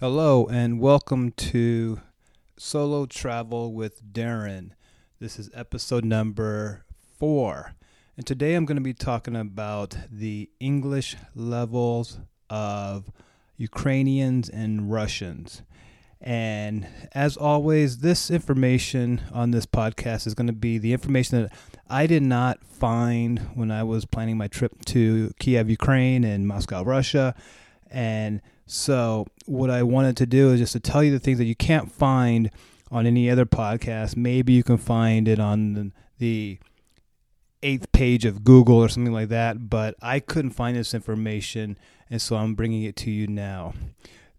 Hello, and welcome to Solo Travel with Darren. This is episode number four. And today I'm going to be talking about the English levels of Ukrainians and Russians. And as always, this information on this podcast is going to be the information that I did not find when I was planning my trip to Kiev, Ukraine, and Moscow, Russia. And so, what I wanted to do is just to tell you the things that you can't find on any other podcast. Maybe you can find it on the, eighth page of Google or something like that, but I couldn't find this information, and so I'm bringing it to you now.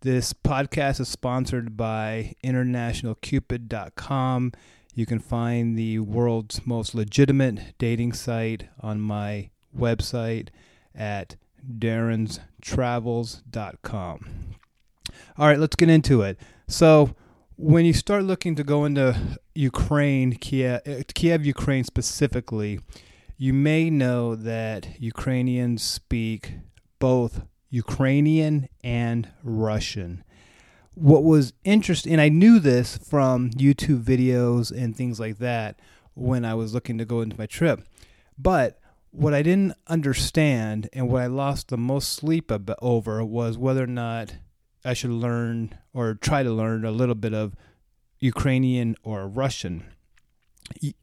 This podcast is sponsored by internationalcupid.com. You can find the world's most legitimate dating site on my website at darrenstravels.com. All right, let's get into it. So, when you start looking to go into Ukraine, Kiev, uh, Kiev, Ukraine specifically, you may know that Ukrainians speak both Ukrainian and Russian. What was interesting, and I knew this from YouTube videos and things like that when I was looking to go into my trip, but what I didn't understand and what I lost the most sleep over was whether or not I should learn or try to learn a little bit of Ukrainian or Russian.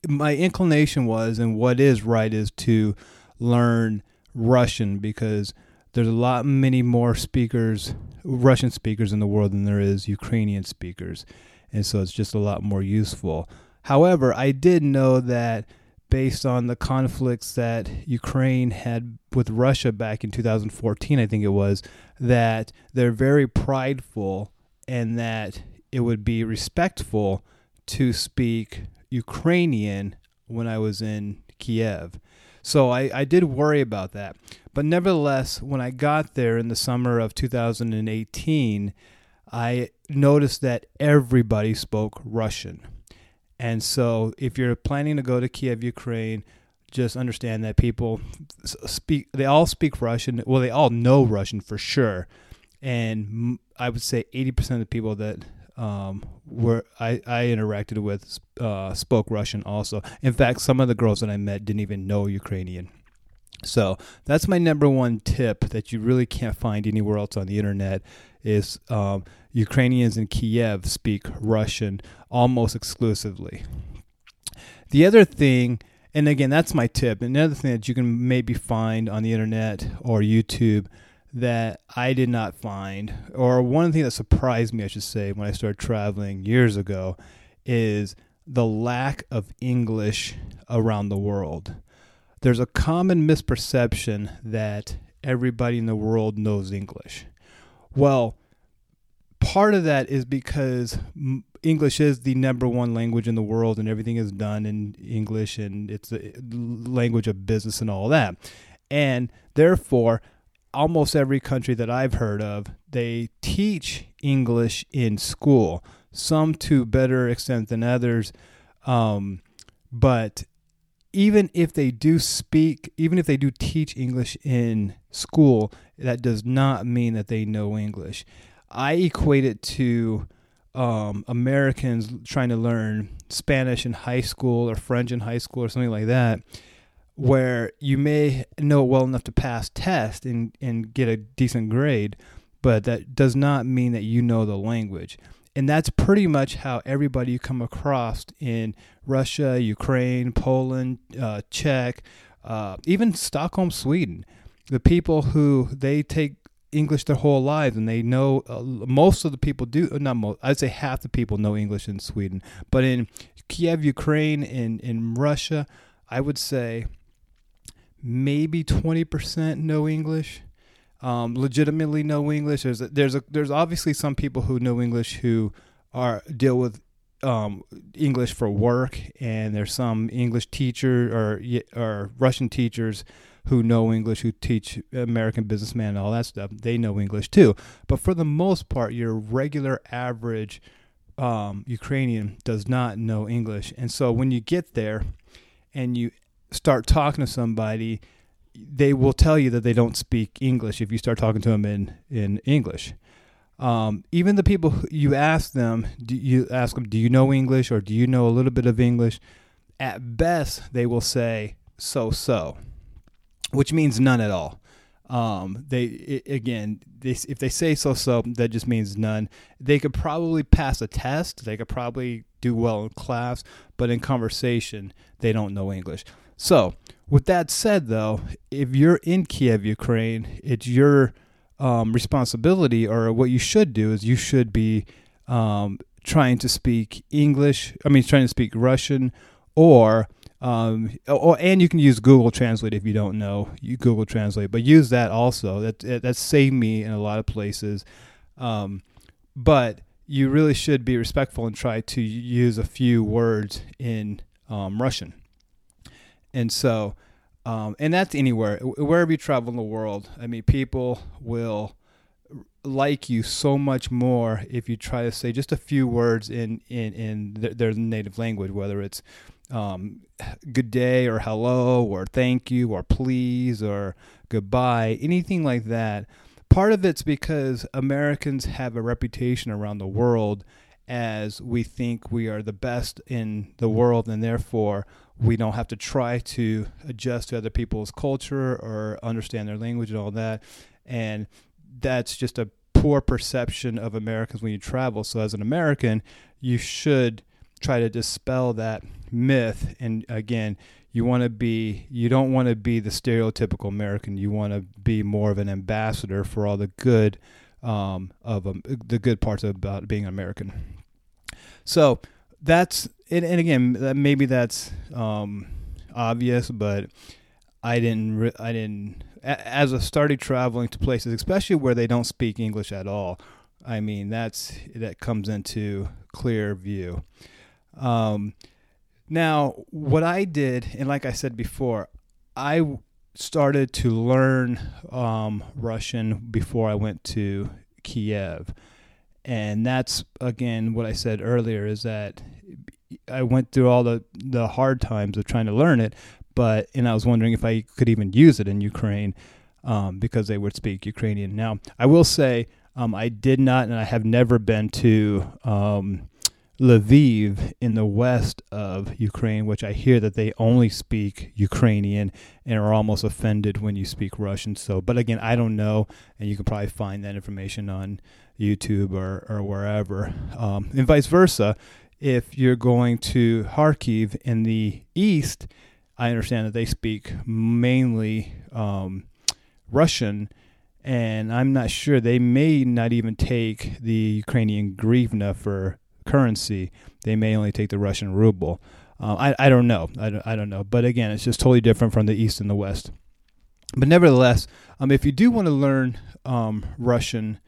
My inclination was, and what is right, is to learn Russian because there's a lot many more speakers, Russian speakers in the world than there is Ukrainian speakers, and so it's just a lot more useful. However, I did know that based on the conflicts that Ukraine had with Russia back in 2014, I think it was, that they're very prideful and that it would be respectful to speak Ukrainian when I was in Kiev. So I, I did worry about that. But nevertheless, when I got there in the summer of 2018, I noticed that everybody spoke Russian. And so if you're planning to go to Kiev, Ukraine, just understand that people speak, they all speak Russian. Well, they all know Russian for sure. And I would say 80% of the people that um, were I, I interacted with uh, spoke Russian also. In fact, some of the girls that I met didn't even know Ukrainian. So that's my number one tip that you really can't find anywhere else on the internet is um, Ukrainians in Kiev speak Russian almost exclusively. The other thing, and again, that's my tip. Another thing that you can maybe find on the internet or YouTube that I did not find, or one thing that surprised me, I should say, when I started traveling years ago, is the lack of English around the world. There's a common misperception that everybody in the world knows English. Well, part of that is because English is the number one language in the world, and everything is done in English, and it's a language of business and all that. And therefore, almost every country that I've heard of, they teach English in school, some to better extent than others. Um, but even if they do speak, even if they do teach English in school, that does not mean that they know English. I equate it to um, Americans trying to learn Spanish in high school or French in high school or something like that where you may know it well enough to pass test and, and get a decent grade, but that does not mean that you know the language. And that's pretty much how everybody you come across in Russia, Ukraine, Poland, uh, Czech, uh, even Stockholm, Sweden, the people who they take English their whole lives and they know uh, most of the people do not most I'd say half the people know English in Sweden but in Kiev Ukraine in in Russia I would say maybe 20% know English. Um, legitimately know English. There's a, there's a, there's obviously some people who know English who are deal with um, English for work, and there's some English teacher or or Russian teachers who know English who teach American businessmen and all that stuff. They know English too, but for the most part, your regular average um, Ukrainian does not know English, and so when you get there and you start talking to somebody, they will tell you that they don't speak English if you start talking to them in in English. um, even the people you ask them, do you ask them, do you know English or do you know a little bit of English? At best, they will say so so, which means none at all. Um, they it, again, they, if they say so so, that just means none. They could probably pass a test. They could probably do well in class, but in conversation, they don't know English. So, with that said, though, if you're in Kiev, Ukraine, it's your um, responsibility, or what you should do is you should be um, trying to speak English. I mean, trying to speak Russian, or um, or and you can use Google Translate if you don't know. You Google Translate, but use that also. That that saved me in a lot of places. Um, but you really should be respectful and try to use a few words in um, Russian. And so, um, and that's anywhere, wherever you travel in the world. I mean, people will like you so much more if you try to say just a few words in in in their native language, whether it's um, good day or hello or thank you or please or goodbye, anything like that. Part of it's because Americans have a reputation around the world as we think we are the best in the world and therefore we don't have to try to adjust to other people's culture or understand their language and all that. And that's just a poor perception of Americans when you travel. So, as an American, you should try to dispel that myth. And again, you want to be, you don't want to be the stereotypical American. You want to be more of an ambassador for all the good um, of um, the good parts about being an American. So that's, and, and again, maybe that's um, obvious, but I didn't, re- I didn't, as I started traveling to places, especially where they don't speak English at all. I mean, that's that comes into clear view. Um, now, what I did, and like I said before, I started to learn um, Russian before I went to Kiev. And that's, again, what I said earlier is that I went through all the, the hard times of trying to learn it, but, and I was wondering if I could even use it in Ukraine um, because they would speak Ukrainian. Now, I will say, um, I did not, and I have never been to um, Lviv in the west of Ukraine, which I hear that they only speak Ukrainian and are almost offended when you speak Russian. So, but again, I don't know, and you can probably find that information on YouTube or, or wherever. Um, and vice versa, if you're going to Kharkiv in the east, I understand that they speak mainly um, Russian and I'm not sure they may not even take the Ukrainian hryvnia for currency, they may only take the Russian ruble. Uh, I, I don't know. I don't, I don't know. But again, it's just totally different from the East and the West. But nevertheless, um, if you do want to learn um, Russian,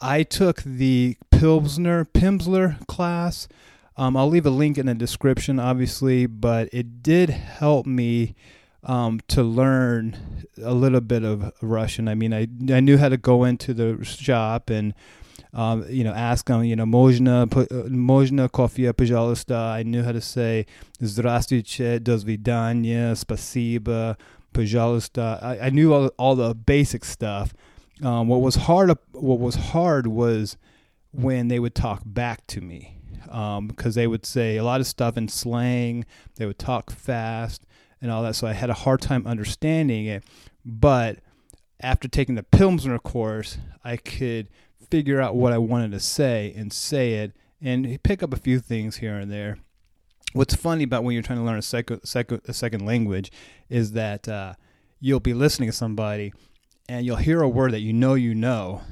I took the Pilsner Pimsleur class. Um, I'll leave a link in the description, obviously, but it did help me um, to learn a little bit of Russian. I mean, I I knew how to go into the shop and um, you know, ask them, you know, можно, можно кофе, пожалуйста. I knew how to say здравствуйте, до свидания, спасибо, пожалуйста. I, I knew all, all the basic stuff. Um, what was hard, what was hard was when they would talk back to me, because um, they would say a lot of stuff in slang. They would talk fast and all that, so I had a hard time understanding it. But after taking the Pimsleur course, I could figure out what I wanted to say and say it and pick up a few things here and there. What's funny about when you're trying to learn a a second language is that uh, you'll be listening to somebody and you'll hear a word that you know you know,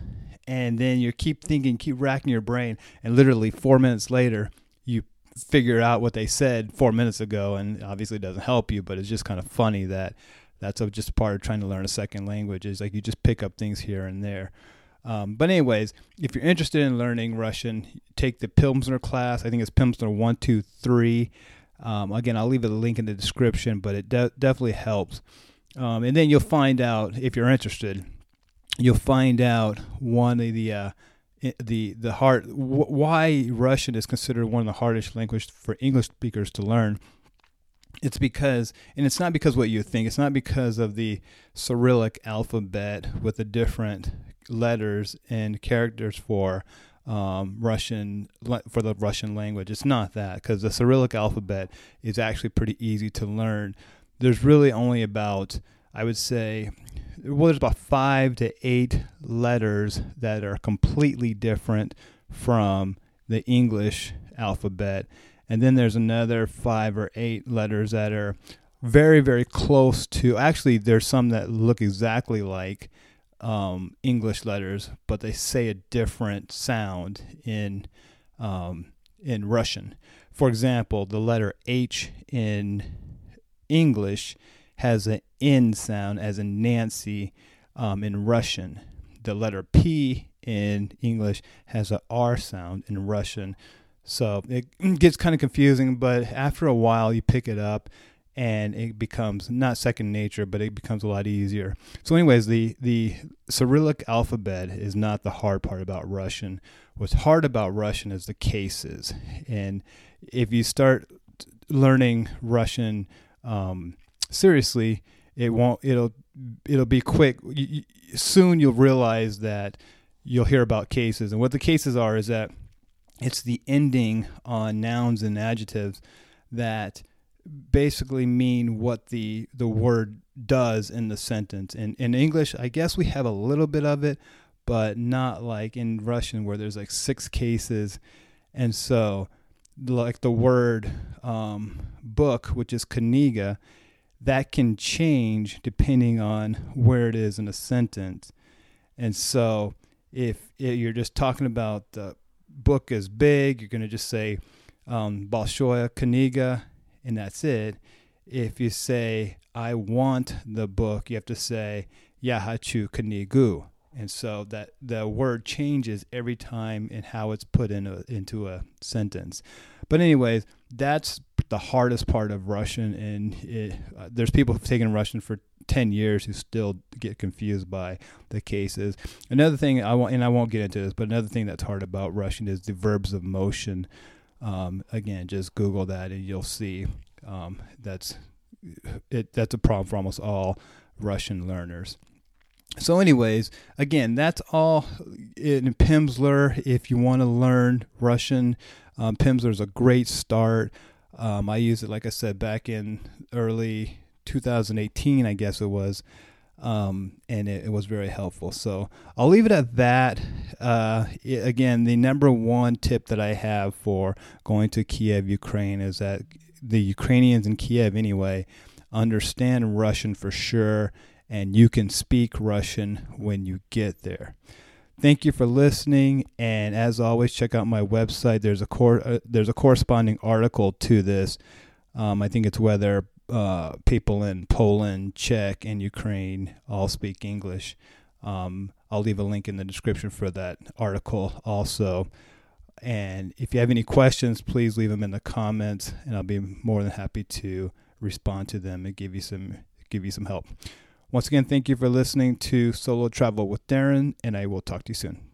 and then you keep thinking, keep racking your brain, and literally four minutes later, you figure out what they said four minutes ago, and obviously it doesn't help you, but it's just kind of funny that that's just part of trying to learn a second language is like you just pick up things here and there. Um, but anyways, if you're interested in learning Russian, take the Pimsleur class. I think it's Pimsleur one, two, three. Um, again, I'll leave a link in the description, but it de- definitely helps. Um, and then you'll find out if you're interested. You'll find out one of the uh, the the hard wh- why Russian is considered one of the hardest languages for English speakers to learn it's because and it's not because what you think it's not because of the cyrillic alphabet with the different letters and characters for um, Russian for the Russian language. It's not that because the Cyrillic alphabet is actually pretty easy to learn. There's really only about I would say well, there's about five to eight letters that are completely different from the English alphabet, and then there's another five or eight letters that are very very close to. Actually, there's some that look exactly like um, English letters, but they say a different sound in um, in Russian. For example, the letter H in English has an N sound, as in Nancy um, in Russian. The letter P in English has a R sound in Russian. So it gets kind of confusing, but after a while, you pick it up and it becomes not second nature, but it becomes a lot easier. So, anyways, the the Cyrillic alphabet is not the hard part about Russian. What's hard about Russian is the cases, and if you start learning Russian um, seriously, it won't. It'll it'll be quick. Soon you'll realize that you'll hear about cases, and what the cases are is that it's the ending on nouns and adjectives that basically mean what the the word does in the sentence. In in English, I guess we have a little bit of it, but not like in Russian where there's like six cases, and so like the word um, book, which is kniga, that can change depending on where it is in a sentence, and so if you're just talking about the book is big, you're going to just say um, Balshoya Kniga and that's it. If you say, I want the book, you have to say, Yahachu Kanigu. And so that the word changes every time in how it's put in a, into a sentence. But, anyways, that's the hardest part of Russian. And it, uh, there's people who've taken Russian for 10 years who still get confused by the cases. Another thing I want, and I won't get into this, but another thing that's hard about Russian is the verbs of motion. Um, again, just Google that and you'll see um, that's it. That's a problem for almost all Russian learners. So, anyways, again, that's all in Pimsleur. If you want to learn Russian, um, Pimsleur is a great start. Um, I used it, like I said, back in early 2018, I guess it was um, and it, it, was very helpful. So I'll leave it at that. Uh, again, the number one tip that I have for going to Kiev, Ukraine, is that the Ukrainians in Kiev, anyway, understand Russian for sure, and you can speak Russian when you get there. Thank you for listening, and as always, check out my website. There's a cor- uh, there's a corresponding article to this. Um, I think it's whether uh, people in Poland, Czech, and Ukraine all speak English. Um, I'll leave a link in the description for that article also. And if you have any questions, please leave them in the comments, and I'll be more than happy to respond to them and give you some give you some help. Once again, thank you for listening to Solo Travel with Darren, and I will talk to you soon.